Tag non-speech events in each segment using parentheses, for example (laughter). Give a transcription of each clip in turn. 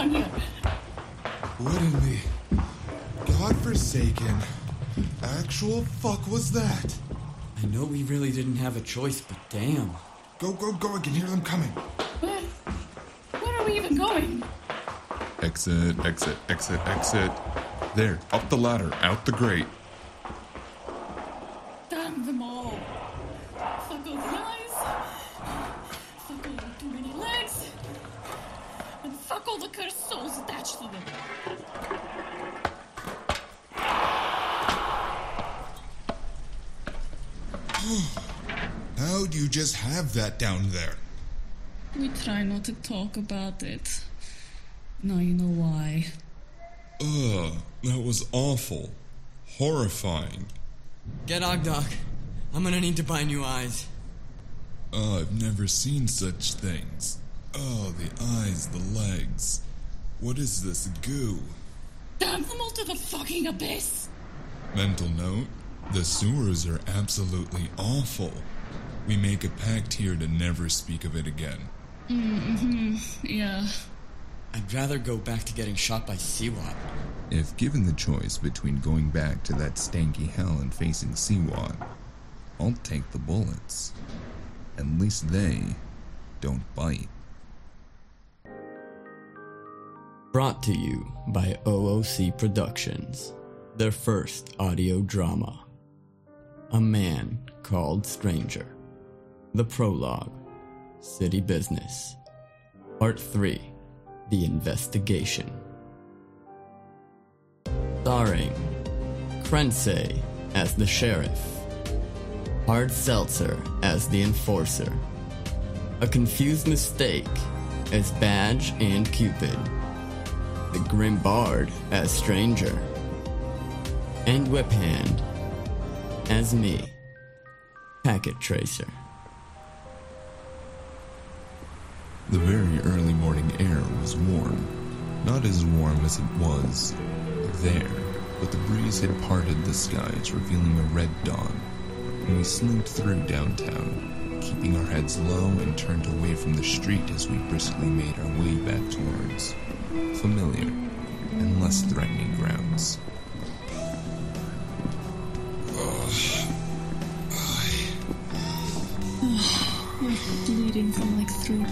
on you. What in the godforsaken actual fuck was that? I know we really didn't have a choice, but damn. Go, go, go. I can hear them coming. Where, where are we even going? Exit, exit, exit, exit. There, up the ladder, out the grate. Damn them all. Fuck all the eyes. Fuck all the too many legs. And fuck all the cursed souls attached to them. How'd you just have that down there? We try not to talk about it. Now you know why. Ugh, that was awful. Horrifying. Get Ogdok. I'm gonna need to buy new eyes. Oh, I've never seen such things. Oh, the eyes, the legs. What is this goo? Damn them all to the fucking abyss! Mental note the sewers are absolutely awful. We make a pact here to never speak of it again. Mm-hmm, Yeah. I'd rather go back to getting shot by Siwat. If given the choice between going back to that stanky hell and facing Seawad, I'll take the bullets. At least they don't bite. Brought to you by OOC Productions. Their first audio drama. A Man Called Stranger. The Prologue. City Business. Part 3. The Investigation. Starring Krensei as the sheriff. Hard Seltzer as the enforcer. A confused mistake as Badge and Cupid. The Grim Bard as Stranger. And Whip Hand as me, Packet Tracer. The very early morning air was warm. Not as warm as it was there, but the breeze had parted the skies, revealing a red dawn, and we slinked through downtown, keeping our heads low and turned away from the street as we briskly made our way back towards familiar and less threatening grounds.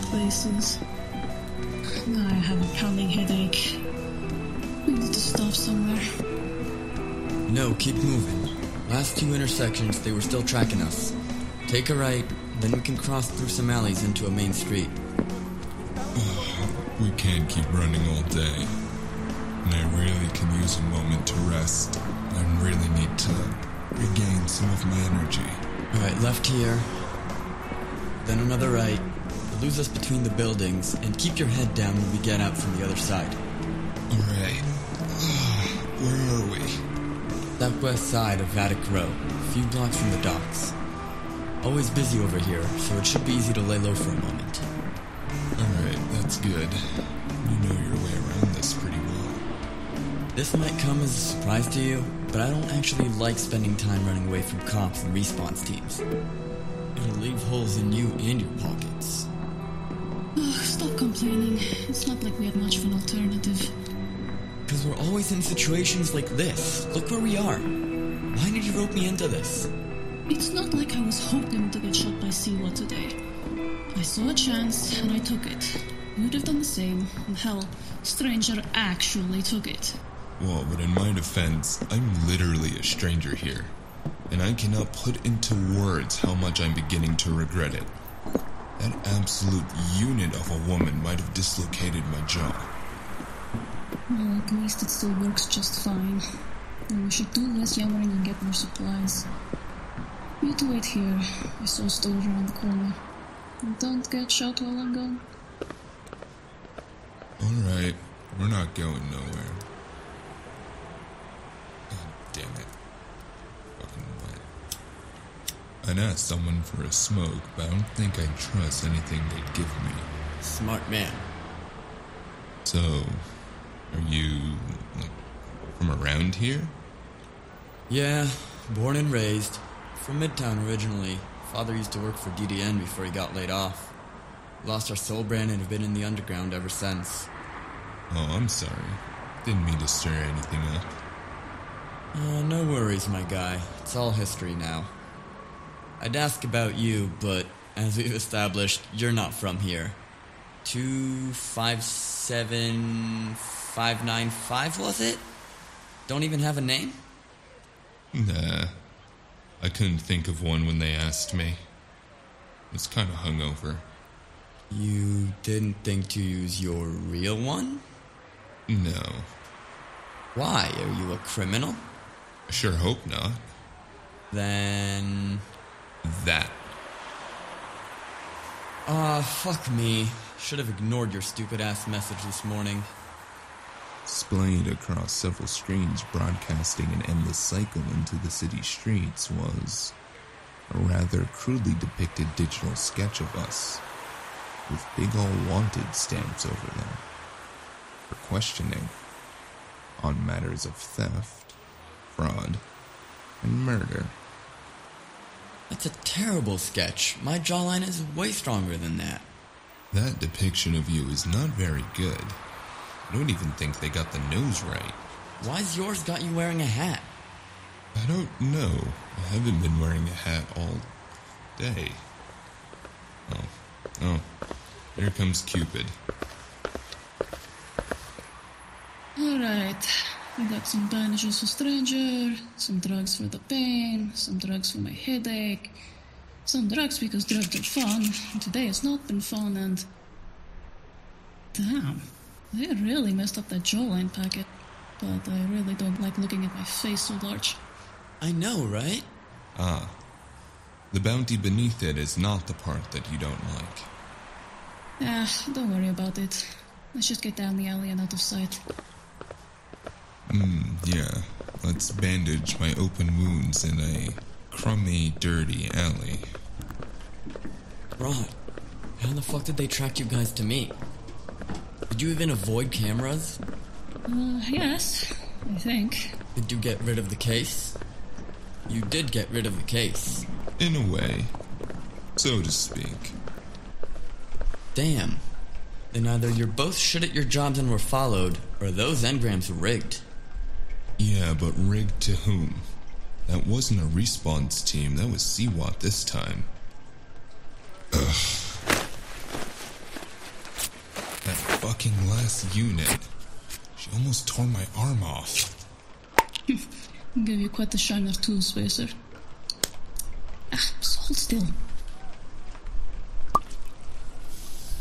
Places. Now I have a pounding headache. We need to stop somewhere. No, keep moving. Last two intersections, they were still tracking us. Take a right, then we can cross through some alleys into a main street. We can't keep running all day. And I really can use a moment to rest. I really need to regain some of my energy. Alright, left here. Then another right. Lose us between the buildings, and keep your head down when we get out from the other side. Alright. (sighs) Where are we? Southwest side of Vatic Row, a few blocks from the docks. Always busy over here, so it should be easy to lay low for a moment. Alright, that's good. You know your way around this pretty well. This might come as a surprise to you, but I don't actually like spending time running away from cops and response teams. It'll leave holes in you and your pockets. Ugh, stop complaining. It's not like we had much of an alternative. Because we're always in situations like this. Look where we are. Why did you rope me into this? It's not like I was hoping to get shot by Siwa today. I saw a chance and I took it. You would have done the same, and hell, Stranger actually took it. Well, but in my defense, I'm literally a stranger here. And I cannot put into words how much I'm beginning to regret it. That absolute unit of a woman might have dislocated my jaw. Well, at least it still works just fine. And we should do less yammering and get more supplies. You two wait here. I saw stove around the corner. And don't get shot while I'm gone. Alright, we're not going nowhere. God damn it. Fucking wet. I'd ask someone for a smoke, but I don't think I'd trust anything they'd give me. Smart man. So, are you, like, from around here? Yeah, born and raised. From Midtown originally. Father used to work for DDN before he got laid off. Lost our soul brand and have been in the underground ever since. Oh, I'm sorry. Didn't mean to stir anything up. Uh, no worries, my guy. It's all history now. I'd ask about you, but as we've established, you're not from here. Two five seven five nine five was it? Don't even have a name? Nah. I couldn't think of one when they asked me. It's kinda hungover. You didn't think to use your real one? No. Why? Are you a criminal? I sure hope not. Then. That. Ah, fuck me. Should have ignored your stupid ass message this morning. Splayed across several screens broadcasting an endless cycle into the city streets was a rather crudely depicted digital sketch of us, with big ol' wanted stamps over them, for questioning on matters of theft, fraud, and murder. That's a terrible sketch. My jawline is way stronger than that. That depiction of you is not very good. I don't even think they got the nose right. Why's yours got you wearing a hat? I don't know. I haven't been wearing a hat all day. Oh. Oh. Here comes Cupid. Alright, we got some bandages for stranger, some drugs for the pain, some drugs for my headache, some drugs because drugs are fun. Today has not been fun and. Damn, they really messed up that jawline packet. But I really don't like looking at my face so large. I know, right? Ah. The bounty beneath it is not the part that you don't like. Ah, don't worry about it. Let's just get down the alley and out of sight. Hmm, yeah. Let's bandage my open wounds in a crummy, dirty alley. Rod, how the fuck did they track you guys to me? Did you even avoid cameras? Uh, yes, I think. Did you get rid of the case? You did get rid of the case. In a way. So to speak. Damn. Then either you're both shit at your jobs and were followed, or those engrams were rigged. Yeah, but rigged to whom? That wasn't a response team, that was CWAT this time. Ugh. That fucking last unit. She almost tore my arm off. (laughs) Give you quite the shiner too, Spacer. Ah, just hold still.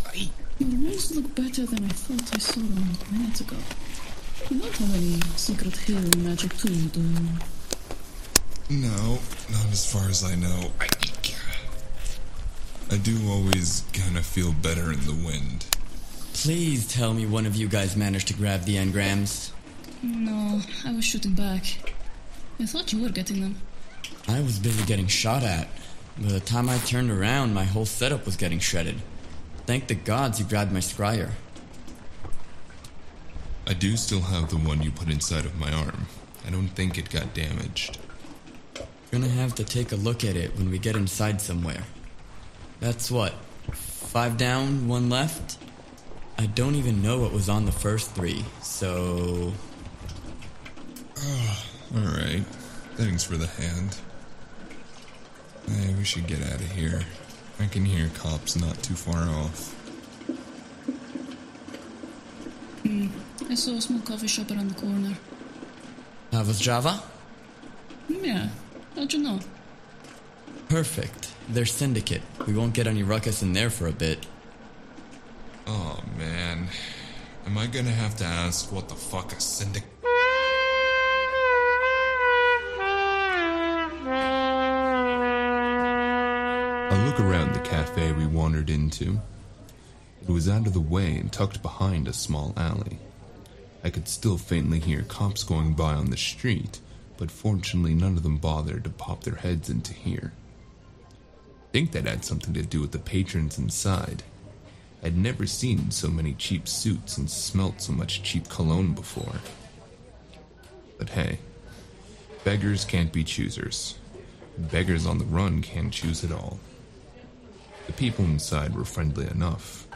Aye. Your nails look better than I thought I saw them minutes ago. You don't have any secret healing magic too, do you? No, not as far as I know. I, I do always kind of feel better in the wind. Please tell me one of you guys managed to grab the engrams. No, I was shooting back. I thought you were getting them. I was busy getting shot at. By the time I turned around, my whole setup was getting shredded. Thank the gods you grabbed my scryer. I do still have the one you put inside of my arm. I don't think it got damaged. Gonna have to take a look at it when we get inside somewhere. That's what? Five down, one left? I don't even know what was on the first three, so. (sighs) Alright. Thanks for the hand. Hey, we should get out of here. I can hear cops not too far off. Mm. I saw a small coffee shop around the corner. How was Java? Yeah, how'd you know? Perfect. They're syndicate. We won't get any ruckus in there for a bit. Oh man. Am I gonna have to ask what the fuck a syndicate? I look around the cafe we wandered into. It was out of the way and tucked behind a small alley. I could still faintly hear cops going by on the street, but fortunately none of them bothered to pop their heads into here. Think that had something to do with the patrons inside. I'd never seen so many cheap suits and smelt so much cheap cologne before. But hey, beggars can't be choosers. Beggars on the run can't choose at all. The people inside were friendly enough.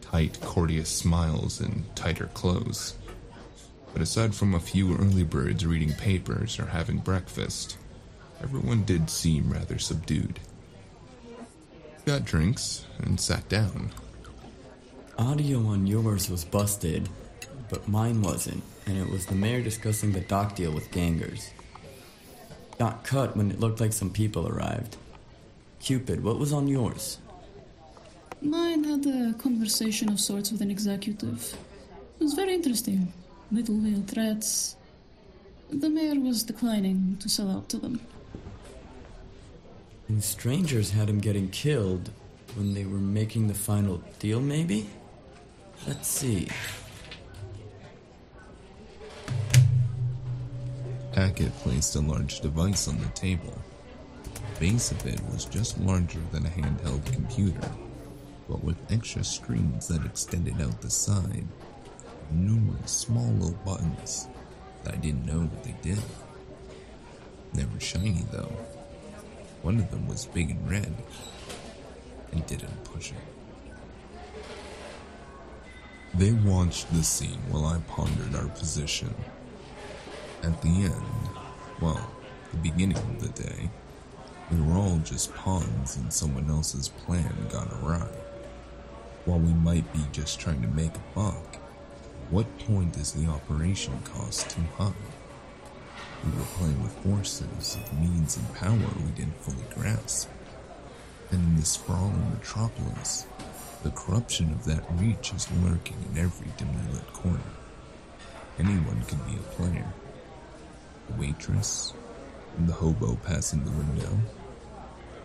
tight, courteous smiles and tighter clothes. But aside from a few early birds reading papers or having breakfast, everyone did seem rather subdued. Got drinks and sat down. Audio on yours was busted, but mine wasn't, and it was the mayor discussing the dock deal with gangers. Got cut when it looked like some people arrived. Cupid, what was on yours? Mine had a conversation of sorts with an executive. It was very interesting. Little veiled threats. The mayor was declining to sell out to them. And strangers had him getting killed when they were making the final deal, maybe? Let's see. Hackett placed a large device on the table. The base of it was just larger than a handheld computer, but with extra screens that extended out the side. Numerous small little buttons that I didn't know what they did. They were shiny though. One of them was big and red and didn't push it. They watched the scene while I pondered our position. At the end, well, the beginning of the day, we were all just pawns in someone else's plan gone awry. While we might be just trying to make a buck, what point is the operation cost too high? We were playing with forces of means and power we didn't fully grasp. And in this sprawling metropolis, the corruption of that reach is lurking in every dimly lit corner. Anyone can be a player. The waitress, the hobo passing the window,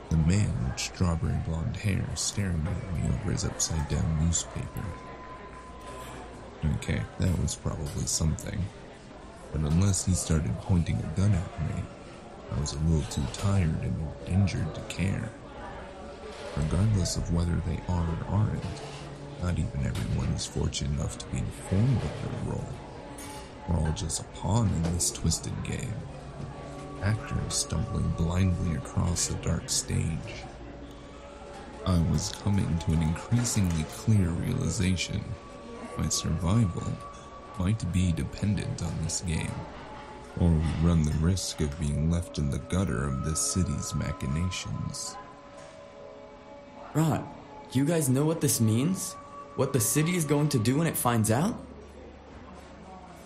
the man with strawberry blonde hair staring at me over his upside down newspaper. Okay, that was probably something. But unless he started pointing a gun at me, I was a little too tired and injured to care. Regardless of whether they are or aren't, not even everyone is fortunate enough to be informed of their role. We're all just a pawn in this twisted game. Actors stumbling blindly across a dark stage. I was coming to an increasingly clear realization. My survival might be dependent on this game, or we run the risk of being left in the gutter of this city's machinations. Rod, you guys know what this means? What the city is going to do when it finds out?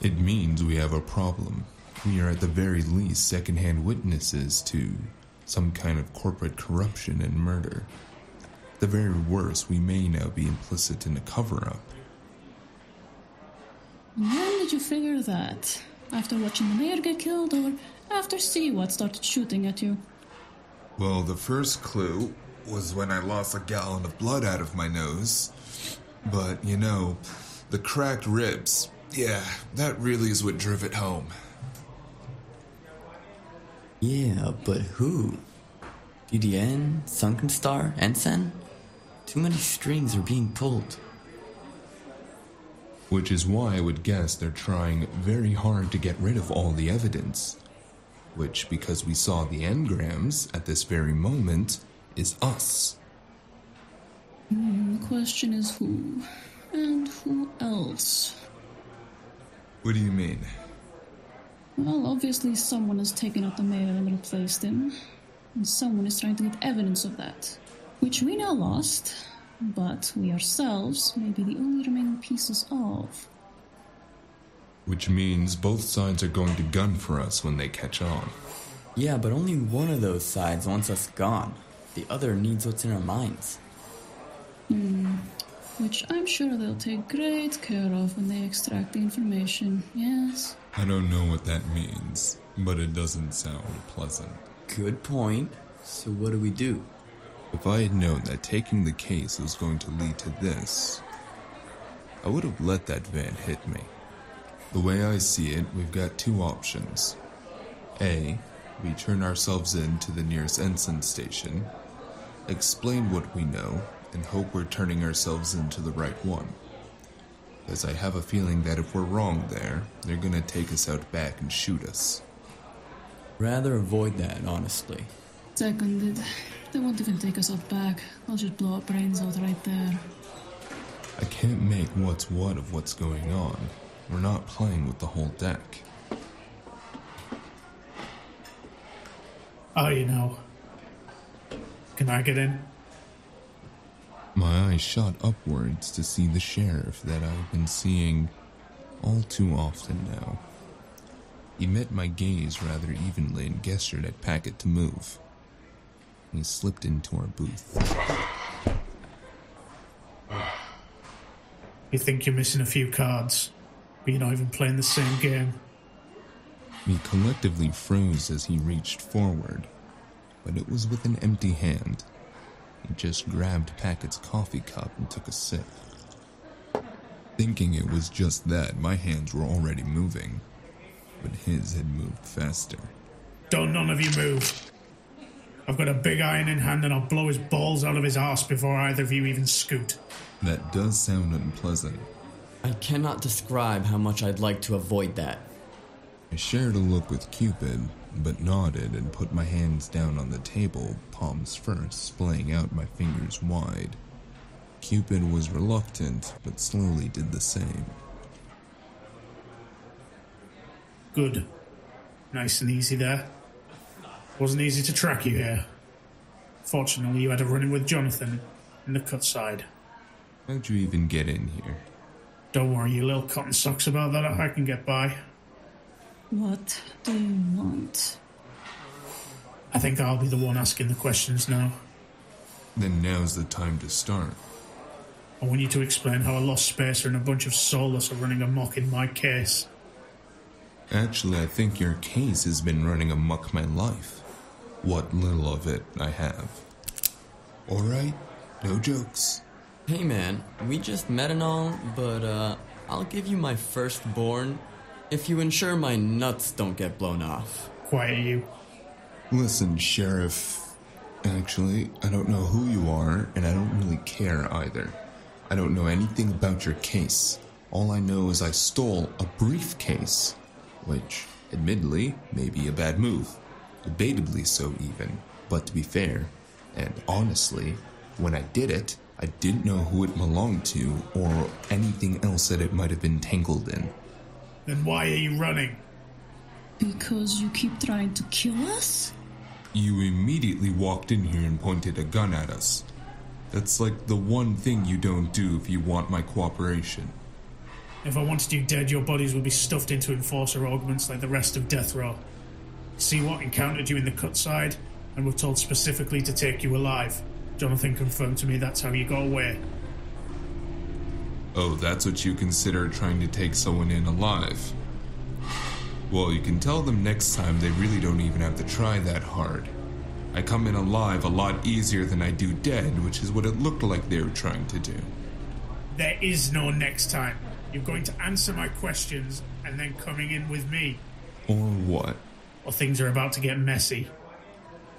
It means we have a problem. We are at the very least secondhand witnesses to some kind of corporate corruption and murder. At the very worst, we may now be implicit in a cover up. When did you figure that? After watching the mayor get killed, or after Seawat started shooting at you? Well, the first clue was when I lost a gallon of blood out of my nose. But, you know, the cracked ribs, yeah, that really is what drove it home. Yeah, but who? DDN, Sunken Star, Ensign? Too many strings are being pulled. Which is why I would guess they're trying very hard to get rid of all the evidence. Which, because we saw the engrams at this very moment, is us. Hmm, the question is who? And who else? What do you mean? Well, obviously someone has taken out the mayor and replaced him. And someone is trying to get evidence of that. Which we now lost, but we ourselves may be the only remaining pieces of. Which means both sides are going to gun for us when they catch on. Yeah, but only one of those sides wants us gone. The other needs what's in our minds. Hmm. Which I'm sure they'll take great care of when they extract the information, yes? I don't know what that means, but it doesn't sound pleasant. Good point. So what do we do? If I had known that taking the case was going to lead to this, I would have let that van hit me. The way I see it, we've got two options. A, we turn ourselves in to the nearest ensign station, explain what we know, and hope we're turning ourselves into the right one. As I have a feeling that if we're wrong there, they're gonna take us out back and shoot us. Rather avoid that, honestly. Seconded. They won't even take us out back. They'll just blow our brains out right there. I can't make what's what of what's going on. We're not playing with the whole deck. Oh, you know. Can I get in? My eyes shot upwards to see the sheriff that I've been seeing all too often now. He met my gaze rather evenly and gestured at Packet to move. He slipped into our booth. (sighs) You think you're missing a few cards, but you're not even playing the same game. We collectively froze as he reached forward, but it was with an empty hand. He just grabbed Packet's coffee cup and took a sip. Thinking it was just that, my hands were already moving, but his had moved faster. Don't none of you move. I've got a big iron in hand and I'll blow his balls out of his arse before either of you even scoot. That does sound unpleasant. I cannot describe how much I'd like to avoid that. I shared a look with Cupid, but nodded and put my hands down on the table, palms first, splaying out my fingers wide. Cupid was reluctant, but slowly did the same. Good. Nice and easy there. Wasn't easy to track you here. Fortunately, you had a run in with Jonathan in the cut side. How'd you even get in here? Don't worry, you little cotton socks about that. I can get by. What do you want? I think I'll be the one asking the questions now. Then now's the time to start. I want you to explain how a lost spacer and a bunch of soulless are running amok in my case. Actually, I think your case has been running amok my life. What little of it I have. Alright, no jokes. Hey man, we just met and all, but uh, I'll give you my firstborn if you ensure my nuts don't get blown off. Quiet you. Listen, Sheriff. Actually, I don't know who you are, and I don't really care either. I don't know anything about your case. All I know is I stole a briefcase, which, admittedly, may be a bad move. Debatably so, even. But to be fair, and honestly, when I did it, I didn't know who it belonged to or anything else that it might have been tangled in. Then why are you running? Because you keep trying to kill us? You immediately walked in here and pointed a gun at us. That's like the one thing you don't do if you want my cooperation. If I wanted you dead, your bodies would be stuffed into enforcer augments like the rest of Death Row. See what encountered you in the cut side, and were told specifically to take you alive. Jonathan confirmed to me that's how you got away. Oh, that's what you consider trying to take someone in alive. Well, you can tell them next time they really don't even have to try that hard. I come in alive a lot easier than I do dead, which is what it looked like they were trying to do. There is no next time. You're going to answer my questions and then coming in with me, Or what? Or things are about to get messy.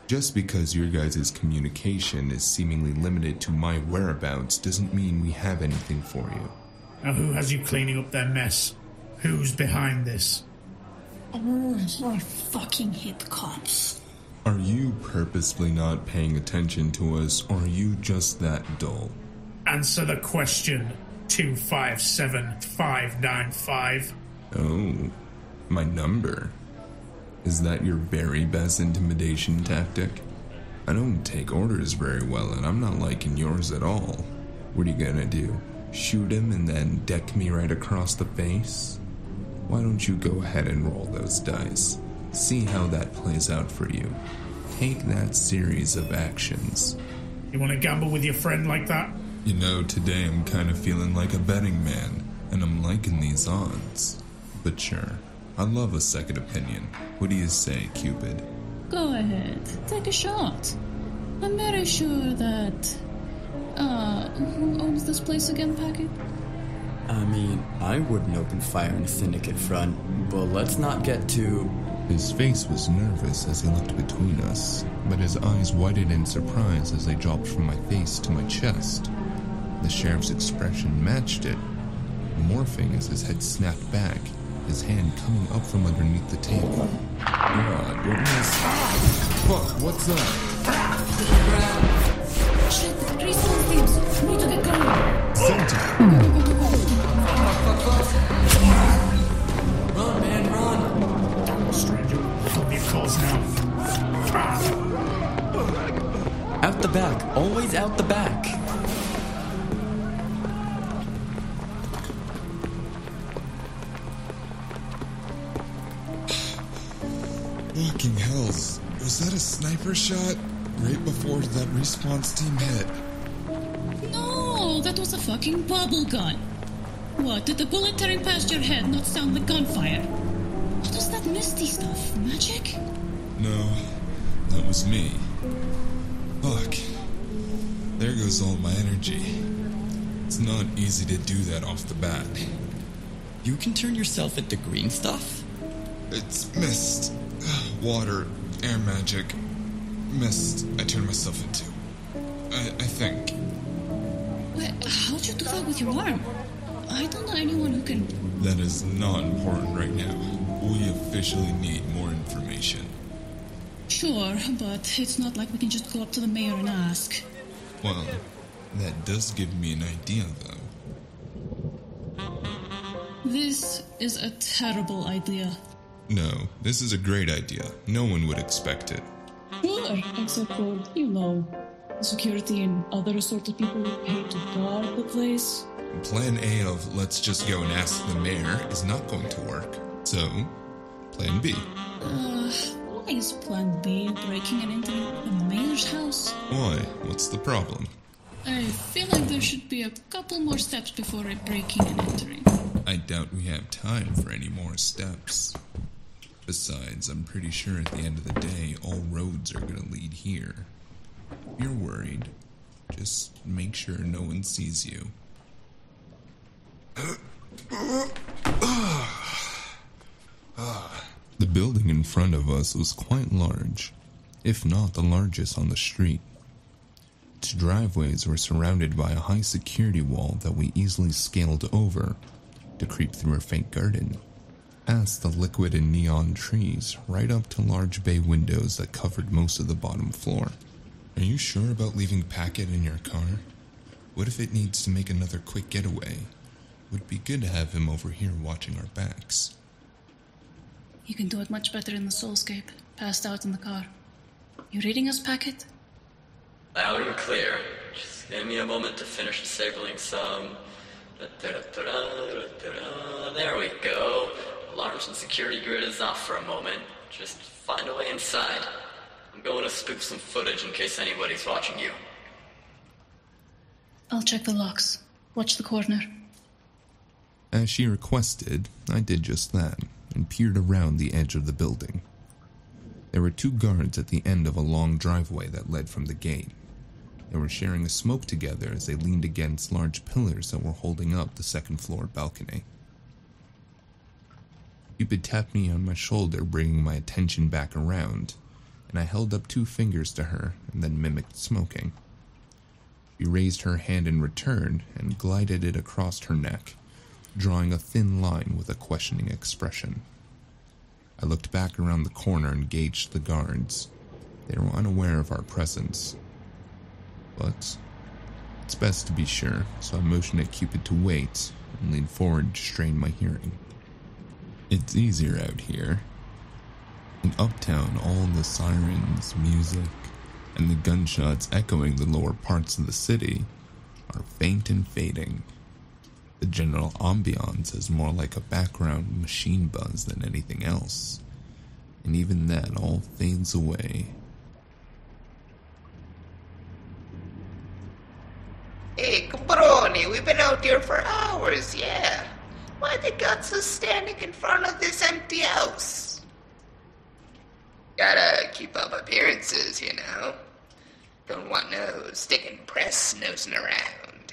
Just because your guys' communication is seemingly limited to my whereabouts doesn't mean we have anything for you. Now, who has you cleaning up their mess? Who's behind this? Oh, I fucking hate cops. Are you purposely not paying attention to us, or are you just that dull? Answer the question. 257595. Oh, my number. Is that your very best intimidation tactic? I don't take orders very well, and I'm not liking yours at all. What are you gonna do? Shoot him and then deck me right across the face? Why don't you go ahead and roll those dice? See how that plays out for you. Take that series of actions. You want to gamble with your friend like that? You know, today I'm kind of feeling like a betting man, and I'm liking these odds. But sure, I love a second opinion. What do you say, Cupid? Go ahead, take a shot. I'm very sure that. Uh, who owns this place again, Packet? I mean, I wouldn't open fire in a syndicate front, but let's not get too. His face was nervous as he looked between us, but his eyes widened in surprise as they dropped from my face to my chest. The sheriff's expression matched it, morphing as his head snapped back, his hand coming up from underneath the table. God, goodness. Fuck, what's up? Shit, three. Need to get going. Santa. Out the back. Always out the back. Fucking hells. Was that a sniper shot? Right before that response team hit. No, that was a fucking bubble gun. What, did the bullet tearing past your head not sound like gunfire? What was that misty stuff? Magic? No, that was me. Fuck. There goes all my energy. It's not easy to do that off the bat. You can turn yourself into green stuff? It's mist, water, air magic. Mist, I turn myself into. I, I think. Wait, how'd you do that with your arm? I don't know anyone who can. That is not important right now. We officially need more information. Sure, but it's not like we can just go up to the mayor and ask. Well, that does give me an idea, though. This is a terrible idea. No, this is a great idea. No one would expect it. Sure, except for, you know, security and other assorted people who pay to guard the place. Plan A of let's just go and ask the mayor is not going to work. So, Plan B. Uh, why is Plan B breaking and entering the mayor's house? Why? What's the problem? I feel like there should be a couple more steps before I breaking and entering. I doubt we have time for any more steps. Besides, I'm pretty sure at the end of the day, all roads are gonna lead here. If you're worried, just make sure no one sees you. The building in front of us was quite large, if not the largest on the street. Its driveways were surrounded by a high security wall that we easily scaled over to creep through a faint garden, past the liquid and neon trees, right up to large bay windows that covered most of the bottom floor. Are you sure about leaving Packet in your car? What if it needs to make another quick getaway? Would be good to have him over here watching our backs. You can do it much better in the soulscape, passed out in the car. You reading us, Packet? Loud and clear. Just give me a moment to finish disabling some. There we go. Alarms and security grid is off for a moment. Just find a way inside. I'm going to spook some footage in case anybody's watching you. I'll check the locks. Watch the corner. As she requested, I did just that and peered around the edge of the building. There were two guards at the end of a long driveway that led from the gate. They were sharing a smoke together as they leaned against large pillars that were holding up the second floor balcony. Cupid tapped me on my shoulder, bringing my attention back around, and I held up two fingers to her and then mimicked smoking. She raised her hand in return and glided it across her neck, drawing a thin line with a questioning expression. I looked back around the corner and gauged the guards. They were unaware of our presence. But it's best to be sure, so I motioned at Cupid to wait and leaned forward to strain my hearing. It's easier out here. In Uptown, all the sirens, music, and the gunshots echoing the lower parts of the city are faint and fading. The general ambiance is more like a background machine buzz than anything else, and even that all fades away. Hey, Caproni, we've been out here for hours, yeah. Why the guts are standing in front of this empty house? Gotta keep up appearances, you know. Don't want no sticking press nosing around.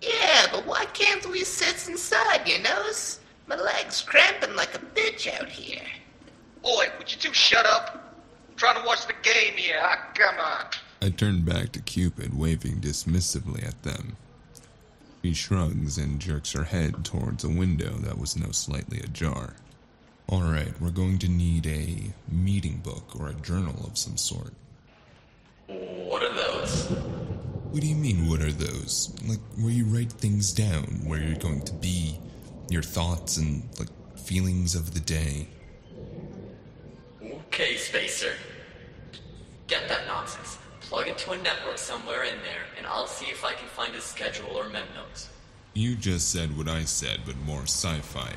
Yeah, but why can't we sit inside, you know? My leg's cramping like a bitch out here. Boy, would you two shut up? I'm trying to watch the game here. Ah, come on. I turned back to Cupid, waving dismissively at them. She shrugs and jerks her head towards a window that was now slightly ajar. All right, we're going to need a meeting book or a journal of some sort. What are those? What do you mean, what are those? Like, where you write things down, where you're going to be, your thoughts and, like, feelings of the day. Okay, Spacer. Get that nonsense. Plug into a network somewhere in there, and I'll see if I can find a schedule or mem notes. You just said what I said, but more sci fi.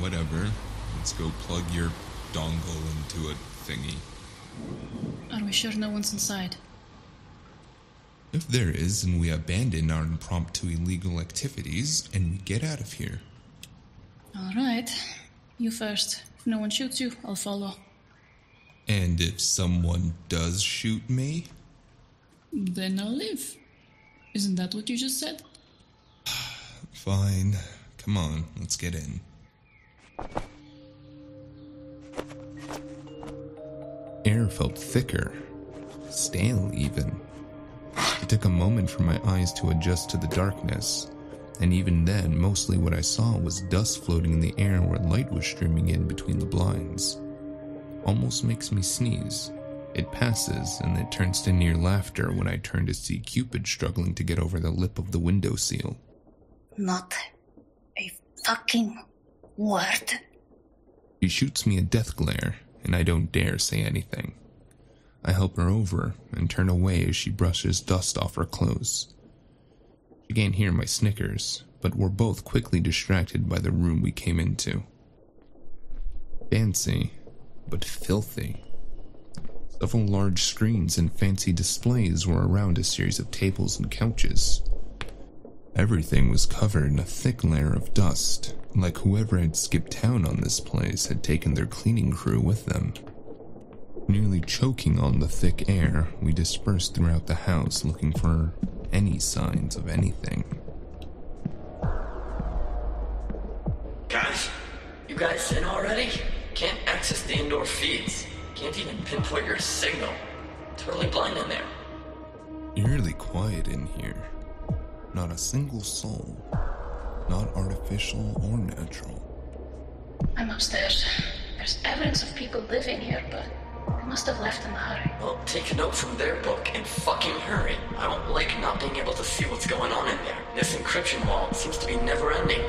Whatever. Let's go plug your dongle into a thingy. Are we sure no one's inside? If there is, then we abandon our impromptu illegal activities and we get out of here. Alright. You first. If no one shoots you, I'll follow. And if someone does shoot me, Then I'll live. Isn't that what you just said? (sighs) fine. Come on, let's get in. Air felt thicker, stale even. It took a moment for my eyes to adjust to the darkness, and even then, mostly what I saw was dust floating in the air where light was streaming in between the blinds. Almost makes me sneeze. It passes, and it turns to near laughter when I turn to see Cupid struggling to get over the lip of the window seal. Not a fucking word. She shoots me a death glare, and I don't dare say anything. I help her over and turn away as she brushes dust off her clothes. She can't hear my snickers, but we're both quickly distracted by the room we came into. Fancy, but filthy. Several large screens and fancy displays were around a series of tables and couches. Everything was covered in a thick layer of dust, like whoever had skipped town on this place had taken their cleaning crew with them. Nearly choking on the thick air, we dispersed throughout the house looking for any signs of anything. Guys, you guys in already? Can't access the indoor feeds. Can't even pinpoint your signal. Totally blind in there. Eerily quiet in here. Not a single soul. Not artificial or natural. I'm upstairs. There's evidence of people living here, but they must have left in a hurry. Well, take a note from their book and fucking hurry. I don't like not being able to see what's going on in there. This encryption wall seems to be never ending.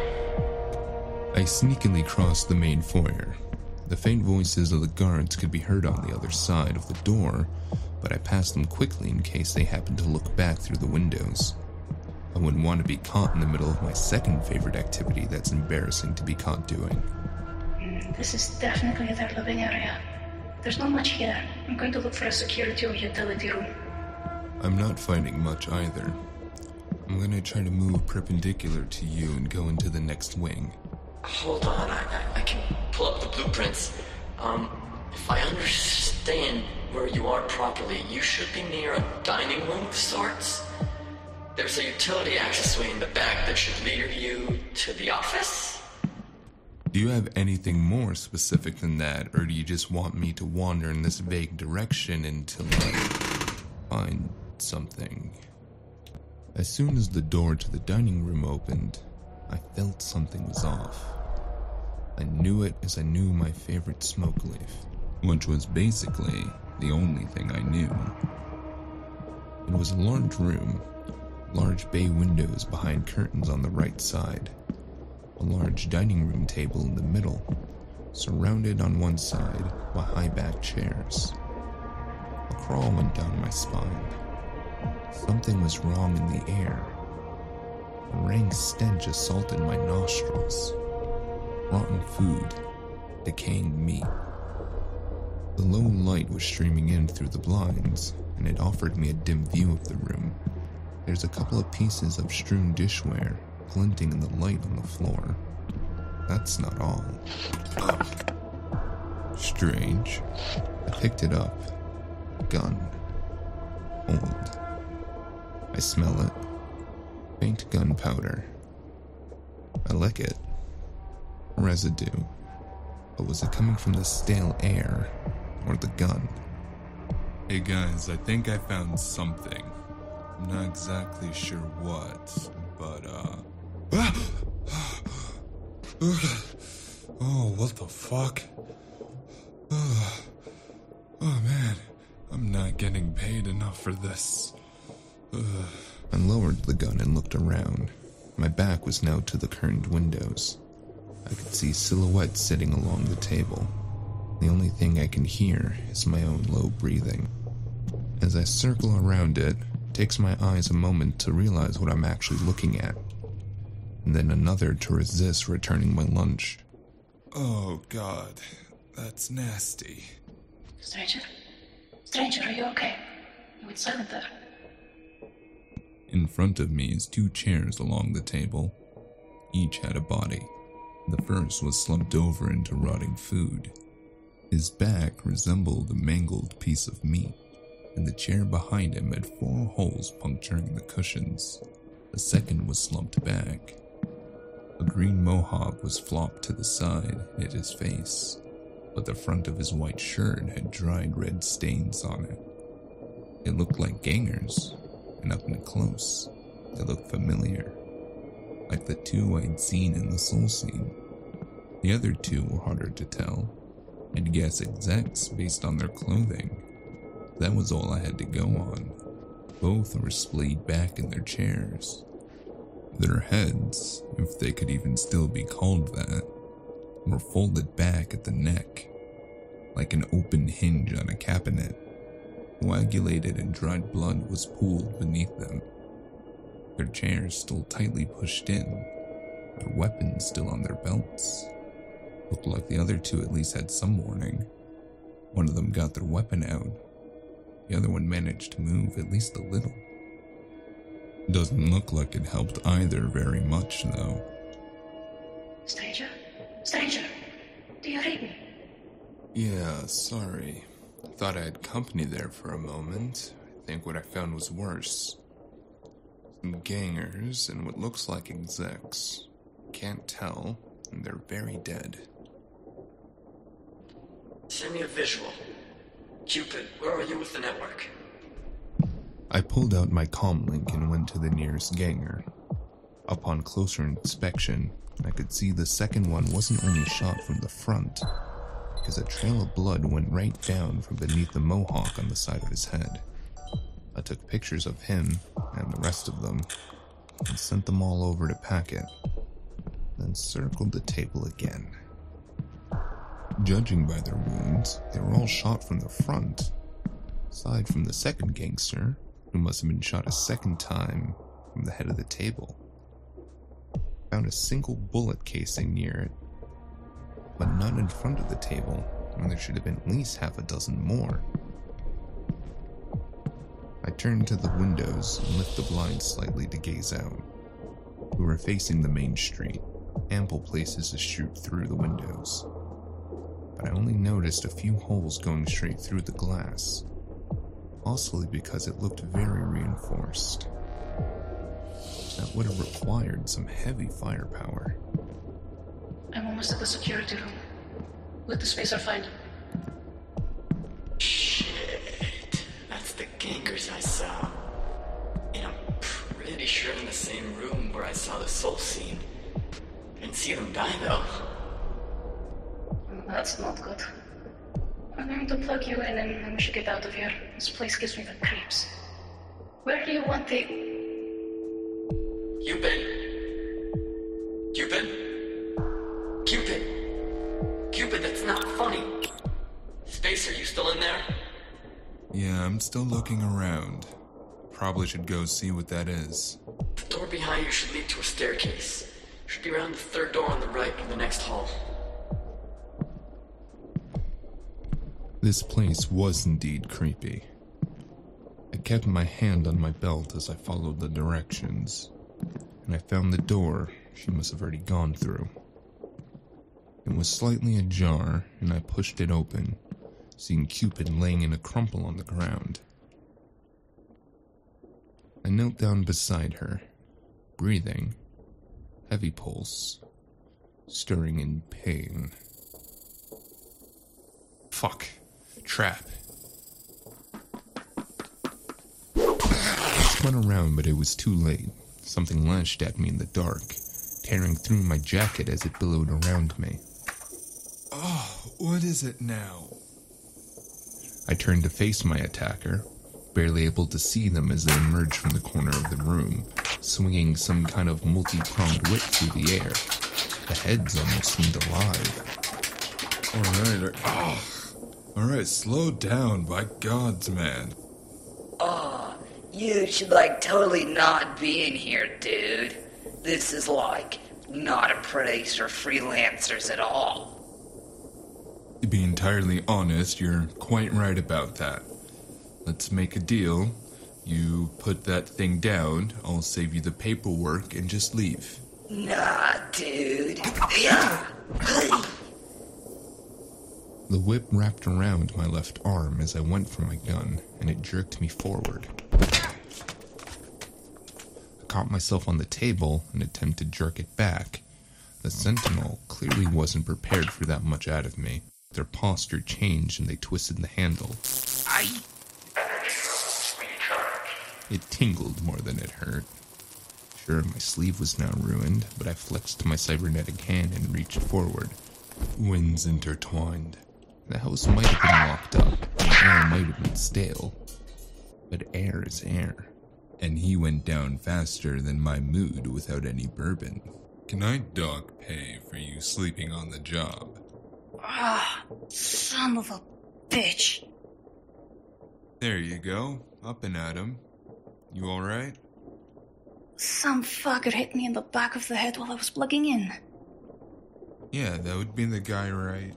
I sneakily crossed the main foyer. The faint voices of the guards could be heard on the other side of the door, but I passed them quickly in case they happened to look back through the windows. I wouldn't want to be caught in the middle of my second favorite activity that's embarrassing to be caught doing. This is definitely their living area. There's not much here. I'm going to look for a security or utility room. I'm not finding much either. I'm gonna try to move perpendicular to you and go into the next wing. Hold on, I, I, can pull up the blueprints. Um, if I understand where you are properly, you should be near a dining room of sorts. There's a utility access way in the back that should lead you to the office. Do you have anything more specific than that, or do you just want me to wander in this vague direction until I find something? As soon as the door to the dining room opened, I felt something was off. I knew it as I knew my favorite smoke leaf, which was basically the only thing I knew. It was a large room, large bay windows behind curtains on the right side a large dining room table in the middle, surrounded on one side by high backed chairs. A crawl went down my spine. Something was wrong in the air. Rank stench assaulted my nostrils. Rotten food, decaying meat. The low light was streaming in through the blinds, and it offered me a dim view of the room. There's a couple of pieces of strewn dishware glinting in the light on the floor. That's not all. Strange. I picked it up. Gun. Old. I smell it. Faint gunpowder. I lick it. Residue. But was it coming from the stale air or the gun? Hey guys, I think I found something. I'm not exactly sure what, but uh. (gasps) oh, what the fuck? Oh, (sighs) oh man, I'm not getting paid enough for this. Ugh. (sighs) I lowered the gun and looked around. My back was now to the curtained windows. I could see silhouettes sitting along the table. The only thing I can hear is my own low breathing. As I circle around it, it takes my eyes a moment to realize what I'm actually looking at, and then another to resist returning my lunch. Oh god, That's nasty. Stranger? Stranger, are you okay? You went silent there. In front of me is two chairs along the table. Each had a body. The first was slumped over into rotting food. His back resembled a mangled piece of meat, and the chair behind him had four holes puncturing the cushions. The second was slumped back. A green mohawk was flopped to the side, hid his face, but the front of his white shirt had dried red stains on it. It looked like gangers, and up close, they looked familiar, like the two I'd seen in the soul scene. The other two were harder to tell. I'd guess execs based on their clothing. That was all I had to go on. Both were splayed back in their chairs. Their heads, if they could even still be called that, were folded back at the neck, like an open hinge on a cabinet. Coagulated and dried blood was pooled beneath them. Their chairs still tightly pushed in, their weapons still on their belts. Looked like the other two at least had some warning. One of them got their weapon out. The other one managed to move at least a little. Doesn't look like it helped either very much, though. Stranger? Stranger? Do you read me? Yeah, sorry. Thought I had company there for a moment. I think what I found was worse. Some gangers and what looks like execs. Can't tell, and they're very dead. Send me a visual. Cupid, where are you with the network? I pulled out my comm link and went to the nearest ganger. Upon closer inspection, I could see the second one wasn't only shot from the front, because a trail of blood went right down from beneath the mohawk on the side of his head. I took pictures of him and the rest of them and sent them all over to Packet, then circled the table again. Judging by their wounds, they were all shot from the front, aside from the second gangster, who must have been shot a second time from the head of the table. Found a single bullet casing near it, but none in front of the table, when there should have been at least half a dozen more. I turned to the windows and lifted the blinds slightly to gaze out. We were facing the main street, ample places to shoot through the windows. But I only noticed a few holes going straight through the glass, possibly because it looked very reinforced. That would have required some heavy firepower. I'm almost at the security room. Let the spacer find him. Shit. That's the gangers I saw. And I'm pretty sure in the same room where I saw the soul scene. Didn't see them die though. That's not good. I'm going to plug you in and then we should get out of here. This place gives me the creeps. Where do you want the. Still looking around. Probably should go see what that is. The door behind you should lead to a staircase. Should be around the third door on the right in the next hall. This place was indeed creepy. I kept my hand on my belt as I followed the directions, and I found the door she must have already gone through. It was slightly ajar, and I pushed it open, seeing Cupid laying in a crumple on the ground. I knelt down beside her, breathing, heavy pulse, stirring in pain. Fuck. Trap. I spun around, but it was too late. Something lashed at me in the dark, tearing through my jacket as it billowed around me. Oh, what is it now? I turned to face my attacker, barely able to see them as they emerged from the corner of the room, swinging some kind of multi pronged whip through the air. The heads almost seemed alive. Alright, oh. Alright, ah. slow down, by gods, man. Oh, you should like totally not be in here, dude. This is like not a place for freelancers at all. To be entirely honest, you're quite right about that. Let's make a deal. You put that thing down, I'll save you the paperwork and just leave. Nah, dude. Yeah. The whip wrapped around my left arm as I went for my gun, and it jerked me forward. I caught myself on the table and attempted to jerk it back. The sentinel clearly wasn't prepared for that much out of me. Their posture changed and they twisted the handle. I. It tingled more than it hurt. Sure, my sleeve was now ruined, but I flexed my cybernetic hand and reached forward. Winds intertwined. The house might have been locked up, and the air might have been stale. But air is air. And he went down faster than my mood without any bourbon. Can I dog pay for you sleeping on the job? Ah, son of a bitch. There you go. Up and at him. You alright? Some fucker hit me in the back of the head while I was plugging in. Yeah, that would be the guy, right?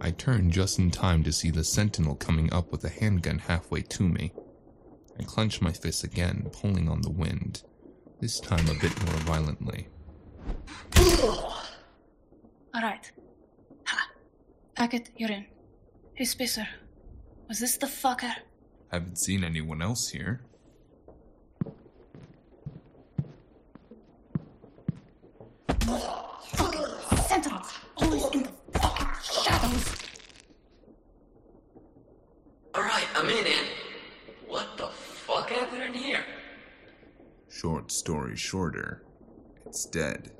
I turned just in time to see the sentinel coming up with a handgun halfway to me. I clenched my fist again, pulling on the wind, this time a bit more violently. Alright. Ha. Hackett, you're in. Hey, Spacer. Was this the fucker? I haven't seen anyone else here. Fucking sentinels. Always in the fucking shadows. Alright, I'm in it. What the fuck happened in here? Short story shorter, it's dead.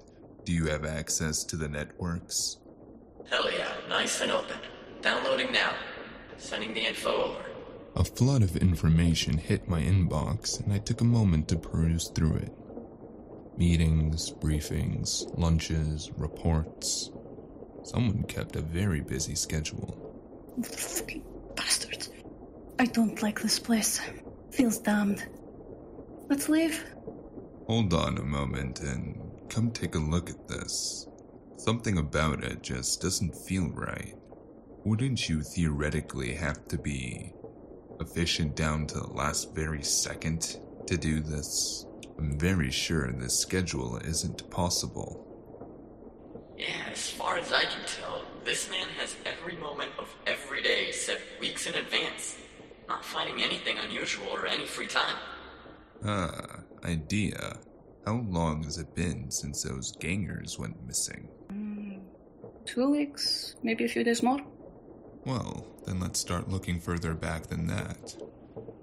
Do you have access to the networks? Hell yeah, nice and open. Downloading now. Sending the info over. A flood of information hit my inbox, and I took a moment to peruse through it. Meetings, briefings, lunches, reports. Someone kept a very busy schedule. Fucking bastards. I don't like this place. Feels damned. Let's leave. Hold on a moment and come take a look at this. Something about it just doesn't feel right. Wouldn't you theoretically have to be efficient down to the last very second to do this? I'm very sure this schedule isn't possible. Yeah, as far as I can tell, this man has every moment of every day set weeks in advance. Not finding anything unusual or any free time. Ah, idea. How long has it been since those gangers went missing? Two weeks, maybe a few days more. Well, then let's start looking further back than that.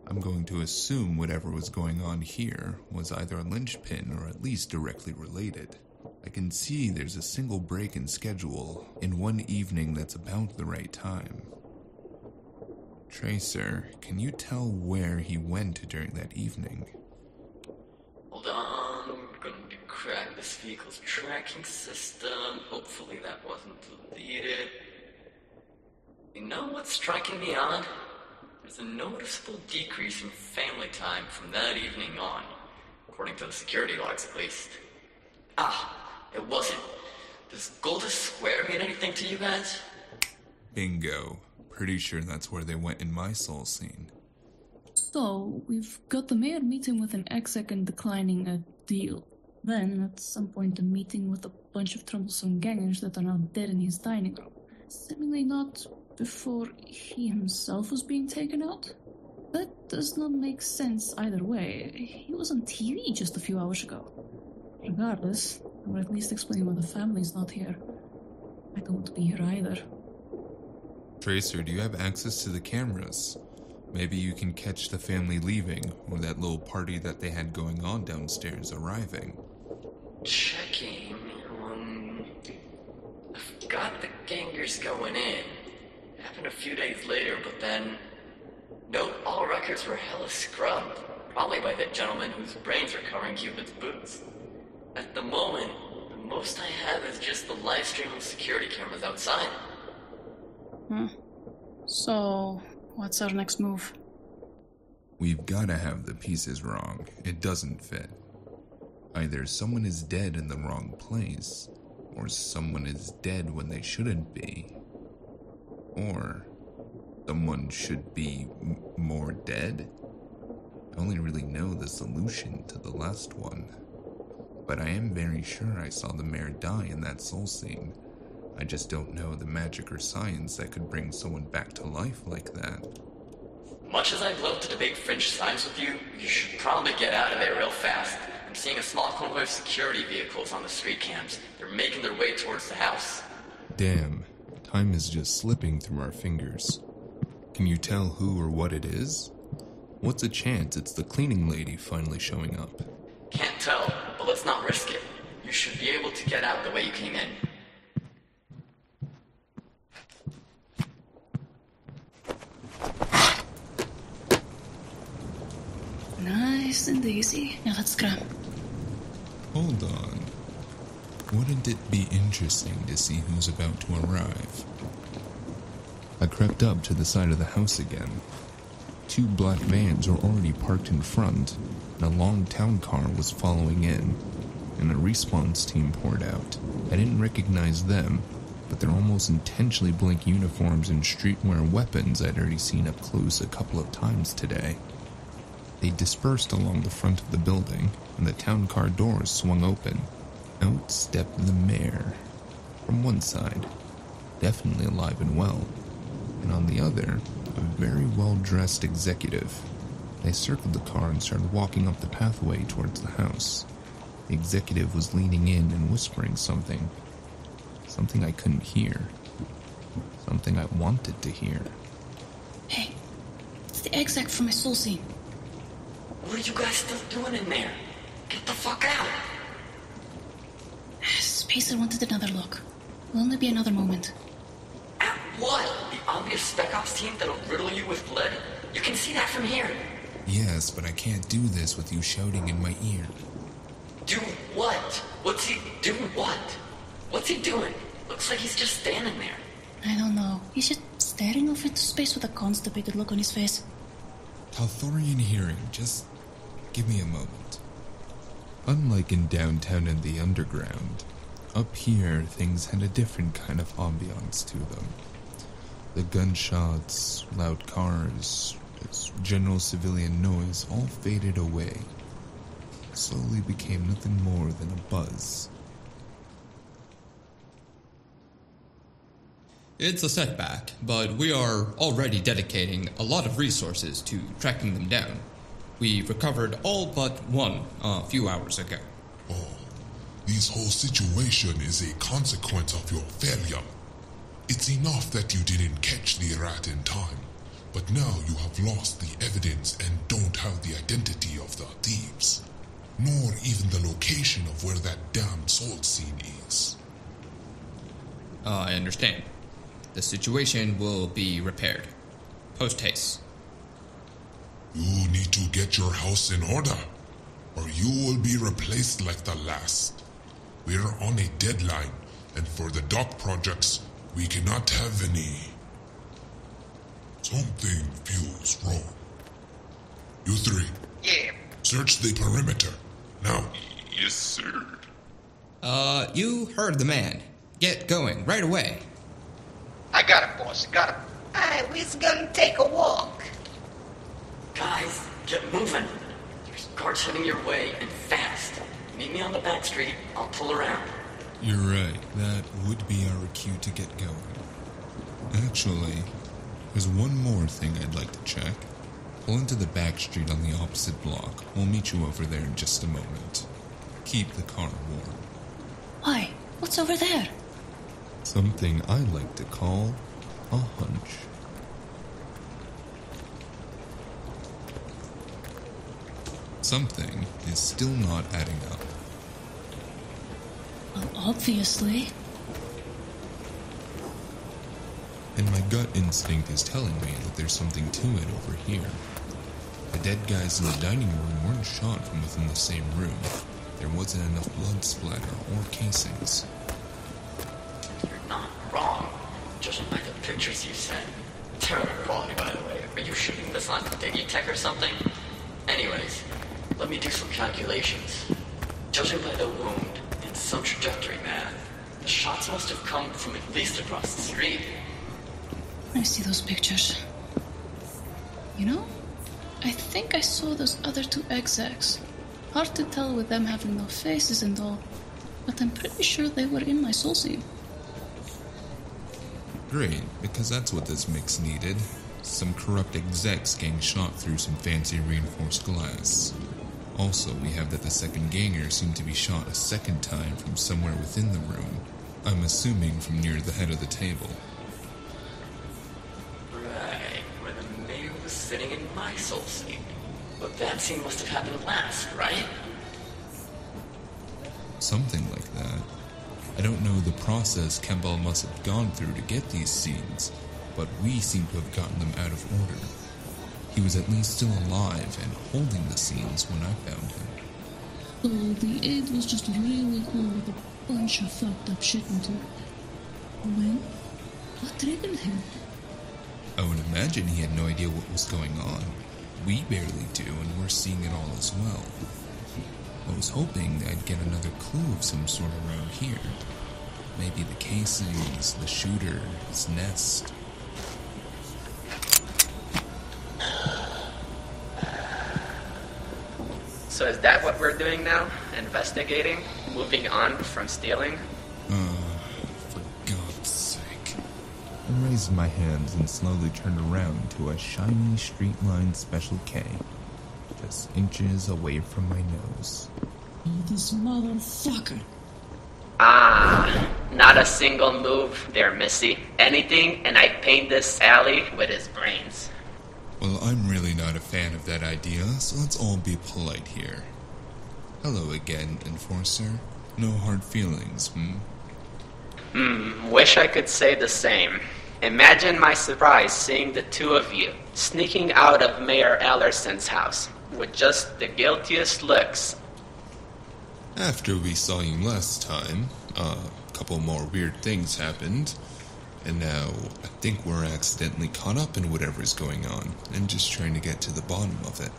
I'm going to assume whatever was going on here was either a linchpin or at least directly related. I can see there's a single break in schedule in one evening that's about the right time. Tracer, can you tell where he went during that evening? Hold on, we're going to crack this vehicle's tracking system. Hopefully that wasn't deleted. You know what's striking me odd? There's a noticeable decrease in family time from that evening on, according to the security logs at least. Ah, it wasn't. Does Goldus Square mean anything to you guys? Bingo. Pretty sure that's where they went in my soul scene. So, we've got the mayor meeting with an exec and declining a deal. Then, at some point, a meeting with a bunch of troublesome gangers that are now dead in his dining room. Seemingly not before he himself was being taken out? That does not make sense either way. He was on TV just a few hours ago. Regardless, or at least explain why the family's not here. I don't want to be here either. Tracer, do you have access to the cameras? Maybe you can catch the family leaving, or that little party that they had going on downstairs arriving. Checking. Um, I've got the gangers going in. Happened a few days later, but then. Note all records were hella scrubbed. Probably by the gentleman whose brains are covering Cupid's boots. At the moment, the most I have is just the live stream of security cameras outside. Hmm. So, what's our next move? We've gotta have the pieces wrong. It doesn't fit. Either someone is dead in the wrong place, or someone is dead when they shouldn't be. Or someone should be m- more dead? I only really know the solution to the last one. But I am very sure I saw the mayor die in that soul scene. I just don't know the magic or science that could bring someone back to life like that. Much as I'd love to debate French science with you, you should probably get out of there real fast. I'm seeing a small convoy of security vehicles on the street cams. They're making their way towards the house. Damn, time is just slipping through our fingers. Can you tell who or what it is? What's a chance it's the cleaning lady finally showing up? Can't tell, but let's not risk it. You should be able to get out the way you came in. Now let's. Hold on. Wouldn't it be interesting to see who's about to arrive? I crept up to the side of the house again. Two black vans were already parked in front, and a long town car was following in, and a response team poured out. I didn't recognize them, but their almost intentionally blank uniforms and streetwear weapons I'd already seen up close a couple of times today. They dispersed along the front of the building, and the town car doors swung open. Out stepped the mayor. From one side, definitely alive and well, and on the other, a very well dressed executive. They circled the car and started walking up the pathway towards the house. The executive was leaning in and whispering something. Something I couldn't hear. Something I wanted to hear. Hey, it's the exec from my soul scene. What are you guys still doing in there? Get the fuck out! Spacer wanted another look. Will only be another moment. At what? The obvious spec ops team that'll riddle you with lead? You can see that from here. Yes, but I can't do this with you shouting in my ear. Do what? What's he doing? What? What's he doing? Looks like he's just standing there. I don't know. He's just staring off into space with a constipated look on his face. Talthorian hearing, just give me a moment. Unlike in downtown and the underground, up here things had a different kind of ambiance to them. The gunshots, loud cars, general civilian noise all faded away. Slowly became nothing more than a buzz. It's a setback, but we are already dedicating a lot of resources to tracking them down. We recovered all but one a few hours ago. Oh, this whole situation is a consequence of your failure. It's enough that you didn't catch the rat in time, but now you have lost the evidence and don't have the identity of the thieves, nor even the location of where that damn soul scene is. Uh, I understand. The situation will be repaired. Post haste. You need to get your house in order, or you will be replaced like the last. We're on a deadline, and for the dock projects, we cannot have any. Something feels wrong. You three. Yeah. Search the perimeter. Now. Yes, sir. Uh, you heard the man. Get going right away. I got it, boss. I Got it. I was gonna take a walk. Guys, get moving. There's guards heading your way and fast. Meet me on the back street. I'll pull around. You're right, that would be our cue to get going. Actually, there's one more thing I'd like to check. Pull into the back street on the opposite block. We'll meet you over there in just a moment. Keep the car warm. Why? What's over there? Something I like to call a hunch. Something is still not adding up. Well, obviously. And my gut instinct is telling me that there's something to it over here. The dead guys in the dining room weren't shot from within the same room. There wasn't enough blood splatter or casings. You're not wrong. Judging by the pictures you sent. Terrible quality, by the way. Are you shooting this on Digitech or something? Anyways, let me do some calculations. Judging by the wound and some trajectory, man, the shots must have come from at least across the street. I see those pictures. You know, I think I saw those other two execs. Hard to tell with them having no faces and all, but I'm pretty sure they were in my soul scene. Great, because that's what this mix needed. Some corrupt execs getting shot through some fancy reinforced glass. Also, we have that the second ganger seemed to be shot a second time from somewhere within the room. I'm assuming from near the head of the table. Right, where the mayor was sitting in my soul scene. But that scene must have happened last, right? Something like that. I don't know the process Campbell must have gone through to get these scenes, but we seem to have gotten them out of order. He was at least still alive and holding the scenes when I found him. So the aide was just really cool with a bunch of fucked up shit into it. When? What triggered him? I would imagine he had no idea what was going on. We barely do, and we're seeing it all as well. I was hoping I'd get another clue of some sort around here. Maybe the casings, the shooter, his nest. So is that what we're doing now? Investigating? Moving on from stealing? Uh, for God's sake. I raised my hands and slowly turned around to a shiny streetline Special K, just inches away from my nose. This motherfucker. Ah, not a single move there, Missy. Anything, and I paint this alley with his brains. Well, I'm really not a fan of that idea, so let's all be polite here. Hello again, Enforcer. No hard feelings, hmm? Hmm, wish I could say the same. Imagine my surprise seeing the two of you sneaking out of Mayor Ellerson's house with just the guiltiest looks. After we saw you last time, a couple more weird things happened, and now I think we're accidentally caught up in whatever's going on and just trying to get to the bottom of it.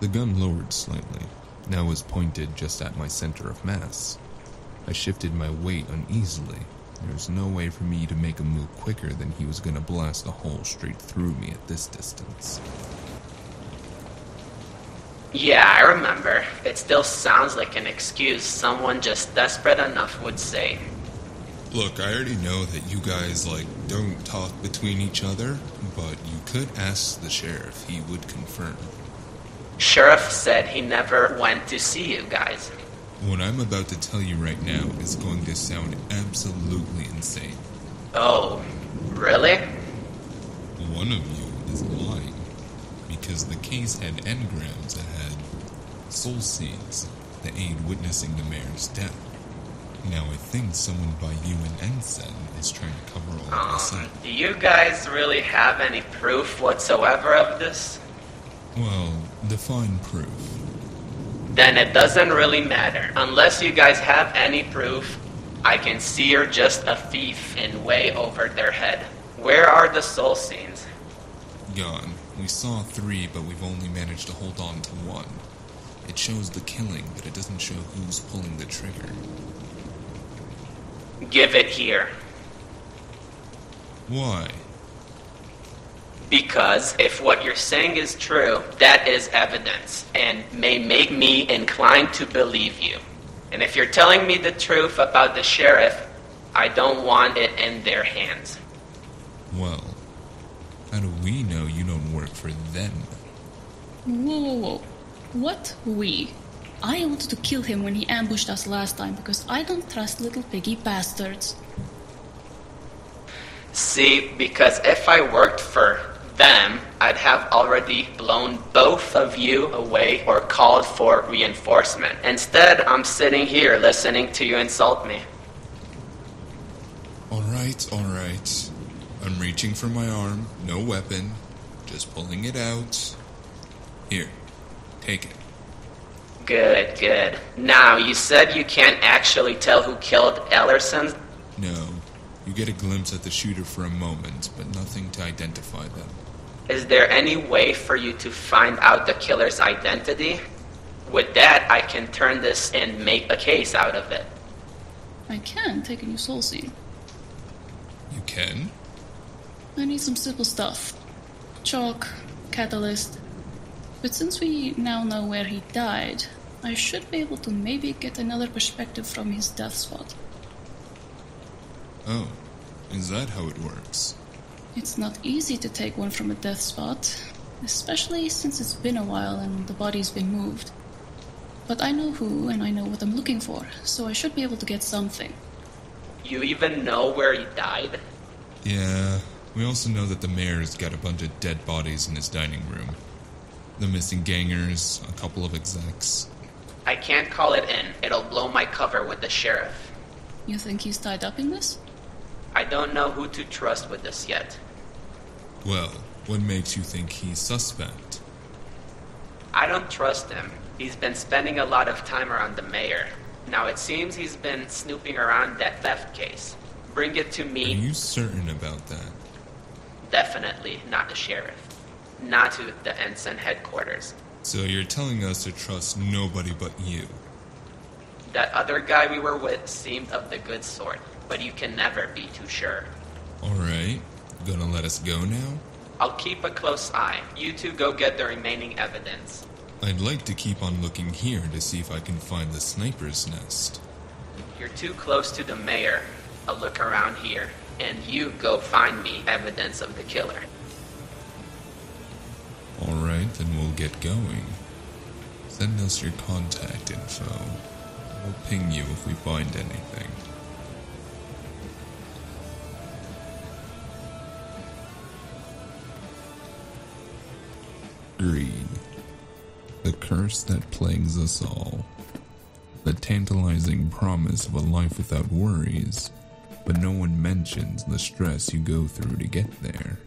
The gun lowered slightly, now was pointed just at my center of mass. I shifted my weight uneasily. There was no way for me to make a move quicker than he was going to blast a hole straight through me at this distance. Yeah, I remember. It still sounds like an excuse someone just desperate enough would say. Look, I already know that you guys, like, don't talk between each other, but you could ask the sheriff. He would confirm. Sheriff said he never went to see you guys. What I'm about to tell you right now is going to sound absolutely insane. Oh, really? One of you is lying. Because the case had engrams that had soul seeds, that aid witnessing the mayor's death. Now I think someone by you and Ensign is trying to cover all of this Um, up. do you guys really have any proof whatsoever of this? Well, define proof. Then it doesn't really matter. Unless you guys have any proof, I can see you're just a thief in way over their head. Where are the soul scenes? Gone. We saw three, but we've only managed to hold on to one. It shows the killing, but it doesn't show who's pulling the trigger. Give it here. Why? Because if what you're saying is true, that is evidence and may make me inclined to believe you. And if you're telling me the truth about the sheriff, I don't want it in their hands. Well, how do we know you don't work for them? Whoa, whoa, whoa. What we? I wanted to kill him when he ambushed us last time because I don't trust little piggy bastards. See, because if I worked for them, I'd have already blown both of you away or called for reinforcement. Instead, I'm sitting here listening to you insult me. Alright, alright. I'm reaching for my arm, no weapon, just pulling it out. Here, take it. Good, good. Now, you said you can't actually tell who killed Ellerson? No, you get a glimpse at the shooter for a moment, but nothing to identify them. Is there any way for you to find out the killer's identity? With that, I can turn this and make a case out of it. I can take a new soul scene. You can? I need some simple stuff chalk, catalyst. But since we now know where he died, I should be able to maybe get another perspective from his death spot. Oh, is that how it works? It's not easy to take one from a death spot, especially since it's been a while and the body's been moved. But I know who and I know what I'm looking for, so I should be able to get something. You even know where he died? Yeah, we also know that the mayor's got a bunch of dead bodies in his dining room. The missing gangers, a couple of execs. I can't call it in. It'll blow my cover with the sheriff. You think he's tied up in this? I don't know who to trust with this yet. Well, what makes you think he's suspect? I don't trust him. He's been spending a lot of time around the mayor. Now it seems he's been snooping around that theft case. Bring it to me. Are you certain about that? Definitely not the sheriff. Not to the ensign headquarters. So you're telling us to trust nobody but you? That other guy we were with seemed of the good sort, but you can never be too sure. Alright, gonna let us go now? I'll keep a close eye. You two go get the remaining evidence. I'd like to keep on looking here to see if I can find the sniper's nest. You're too close to the mayor. I'll look around here, and you go find me evidence of the killer. Alright, then we'll get going. Send us your contact info. We'll ping you if we find anything. Greed. The curse that plagues us all. The tantalizing promise of a life without worries, but no one mentions the stress you go through to get there.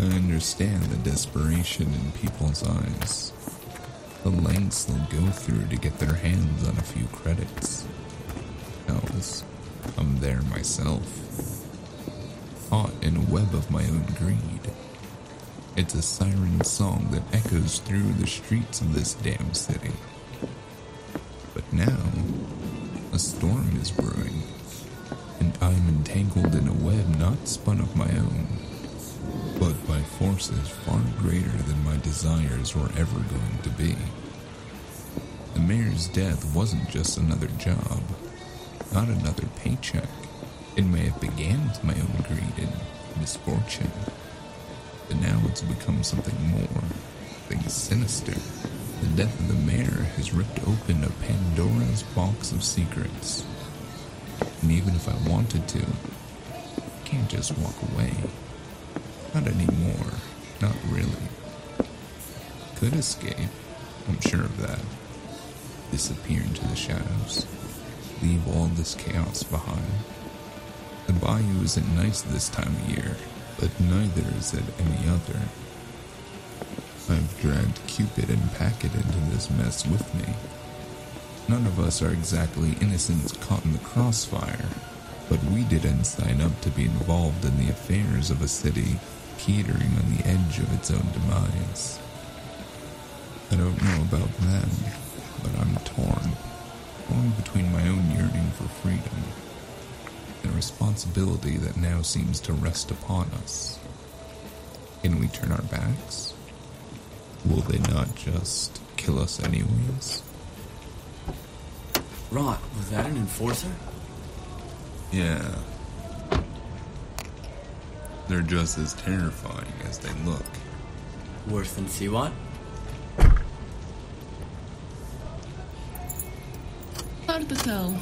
I understand the desperation in people's eyes. The lengths they'll go through to get their hands on a few credits. Hells, I'm there myself. Caught in a web of my own greed. It's a siren song that echoes through the streets of this damn city. But now, a storm is brewing, and I'm entangled in a web not spun of my own but by forces far greater than my desires were ever going to be. The mayor's death wasn't just another job, not another paycheck. It may have began with my own greed and misfortune, but now it's become something more, something sinister. The death of the mayor has ripped open a Pandora's box of secrets. And even if I wanted to, I can't just walk away. Not anymore. Not really. Could escape. I'm sure of that. Disappear into the shadows. Leave all this chaos behind. The bayou isn't nice this time of year, but neither is it any other. I've dragged Cupid and Packet into this mess with me. None of us are exactly innocents caught in the crossfire, but we didn't sign up to be involved in the affairs of a city teetering on the edge of its own demise. I don't know about them, but I'm torn. Torn between my own yearning for freedom and responsibility that now seems to rest upon us. Can we turn our backs? Will they not just kill us anyways? Rot, was that an enforcer? Yeah. They're just as terrifying as they look. Worse than Siwat? Hard to tell.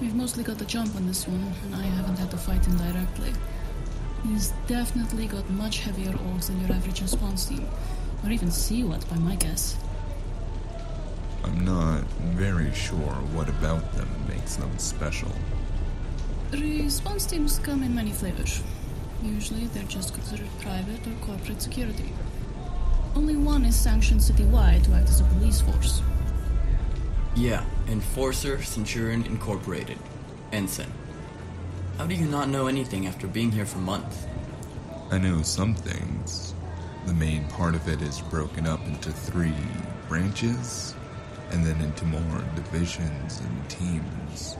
We've mostly got the jump on this one, and I haven't had to fight him directly. He's definitely got much heavier augs than your average response team, or even Seawat by my guess. I'm not very sure what about them makes them special. Response teams come in many flavors. Usually they're just considered private or corporate security. Only one is sanctioned citywide to act as a police force. Yeah, Enforcer Centurion Incorporated. Ensign. How do you not know anything after being here for months? I know some things. The main part of it is broken up into three branches, and then into more divisions and teams.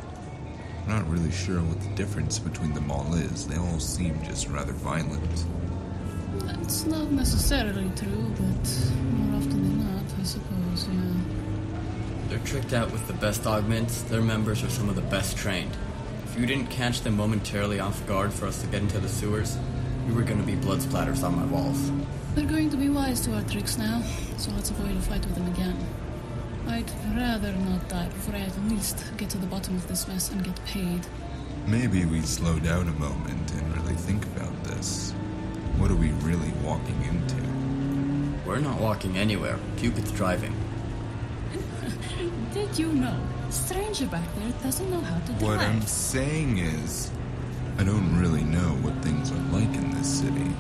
I'm not really sure what the difference between them all is. They all seem just rather violent. That's not necessarily true, but more often than not, I suppose, yeah. They're tricked out with the best augments. Their members are some of the best trained. If you didn't catch them momentarily off guard for us to get into the sewers, we were gonna be blood splatters on my walls. They're going to be wise to our tricks now, so let's avoid a fight with them again. I'd rather not die before I at least get to the bottom of this mess and get paid. Maybe we slow down a moment and really think about this. What are we really walking into? We're not walking anywhere. Cupid's driving. (laughs) Did you know? Stranger back there doesn't know how to drive. What I'm saying is, I don't really know what things are like in this city.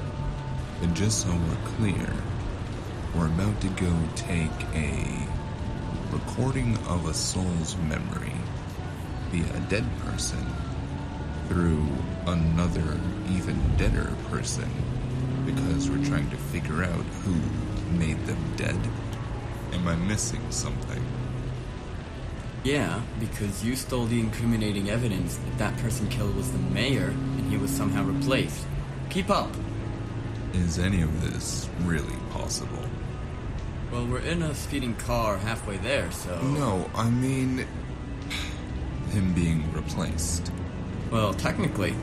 But just so we're clear, we're about to go take a recording of a soul's memory via a dead person through another, even deader person because we're trying to figure out who made them dead. Am I missing something? Yeah, because you stole the incriminating evidence that that person killed was the mayor and he was somehow replaced. Keep up. Is any of this really possible? Well, we're in a speeding car halfway there, so. No, I mean. him being replaced. Well, technically.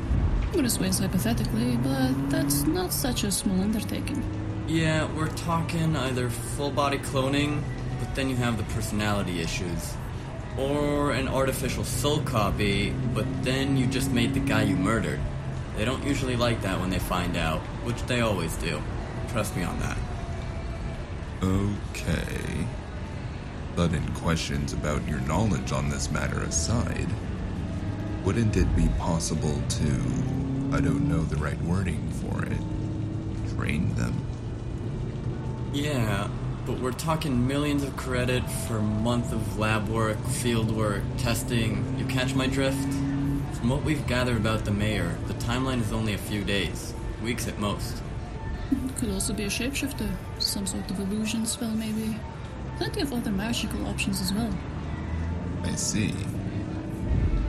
Bruce Wayne's hypothetically, but that's not such a small undertaking. Yeah, we're talking either full body cloning, but then you have the personality issues. Or an artificial soul copy, but then you just made the guy you murdered. They don't usually like that when they find out, which they always do. Trust me on that. Okay. Sudden questions about your knowledge on this matter aside, wouldn't it be possible to, I don't know the right wording for it, train them? Yeah, but we're talking millions of credit for a month of lab work, field work, testing. You catch my drift? From what we've gathered about the mayor, the timeline is only a few days, weeks at most. Could also be a shapeshifter, some sort of illusion spell, maybe. Plenty of other magical options as well. I see.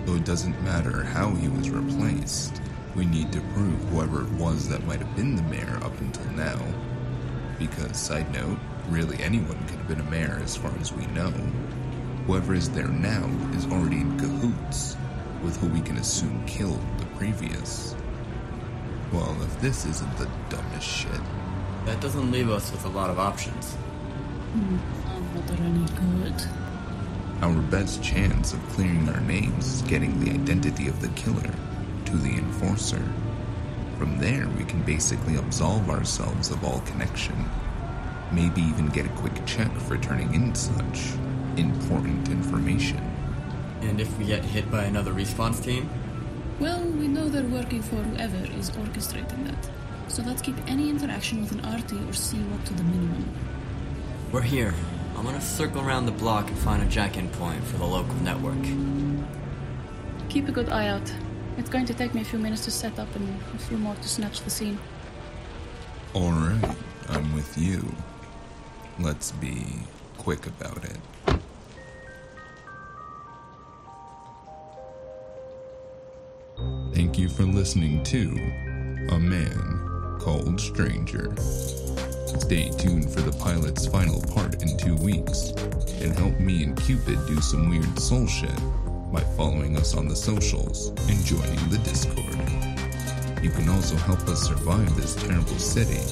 So it doesn't matter how he was replaced. We need to prove whoever it was that might have been the mayor up until now. Because, side note, really anyone could have been a mayor as far as we know. Whoever is there now is already in cahoots with who we can assume killed the previous. Well, if this isn't the dumbest shit. That doesn't leave us with a lot of options. Hmm, not that any good. Our best chance of clearing our names is getting the identity of the killer to the enforcer. From there, we can basically absolve ourselves of all connection. Maybe even get a quick check for turning in such important information. And if we get hit by another response team? Well, we know they're working for whoever is orchestrating that. So let's keep any interaction with an RT or CWAP to the minimum. We're here. I'm gonna circle around the block and find a jack-in point for the local network. Keep a good eye out. It's going to take me a few minutes to set up and a few more to snatch the scene. Alright, I'm with you. Let's be quick about it. Thank you for listening to A Man Called Stranger. Stay tuned for the pilot's final part in two weeks, and help me and Cupid do some weird soul shit by following us on the socials and joining the Discord. You can also help us survive this terrible city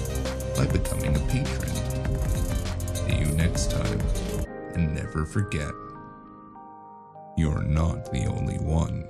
by becoming a patron. See you next time, and never forget, you're not the only one.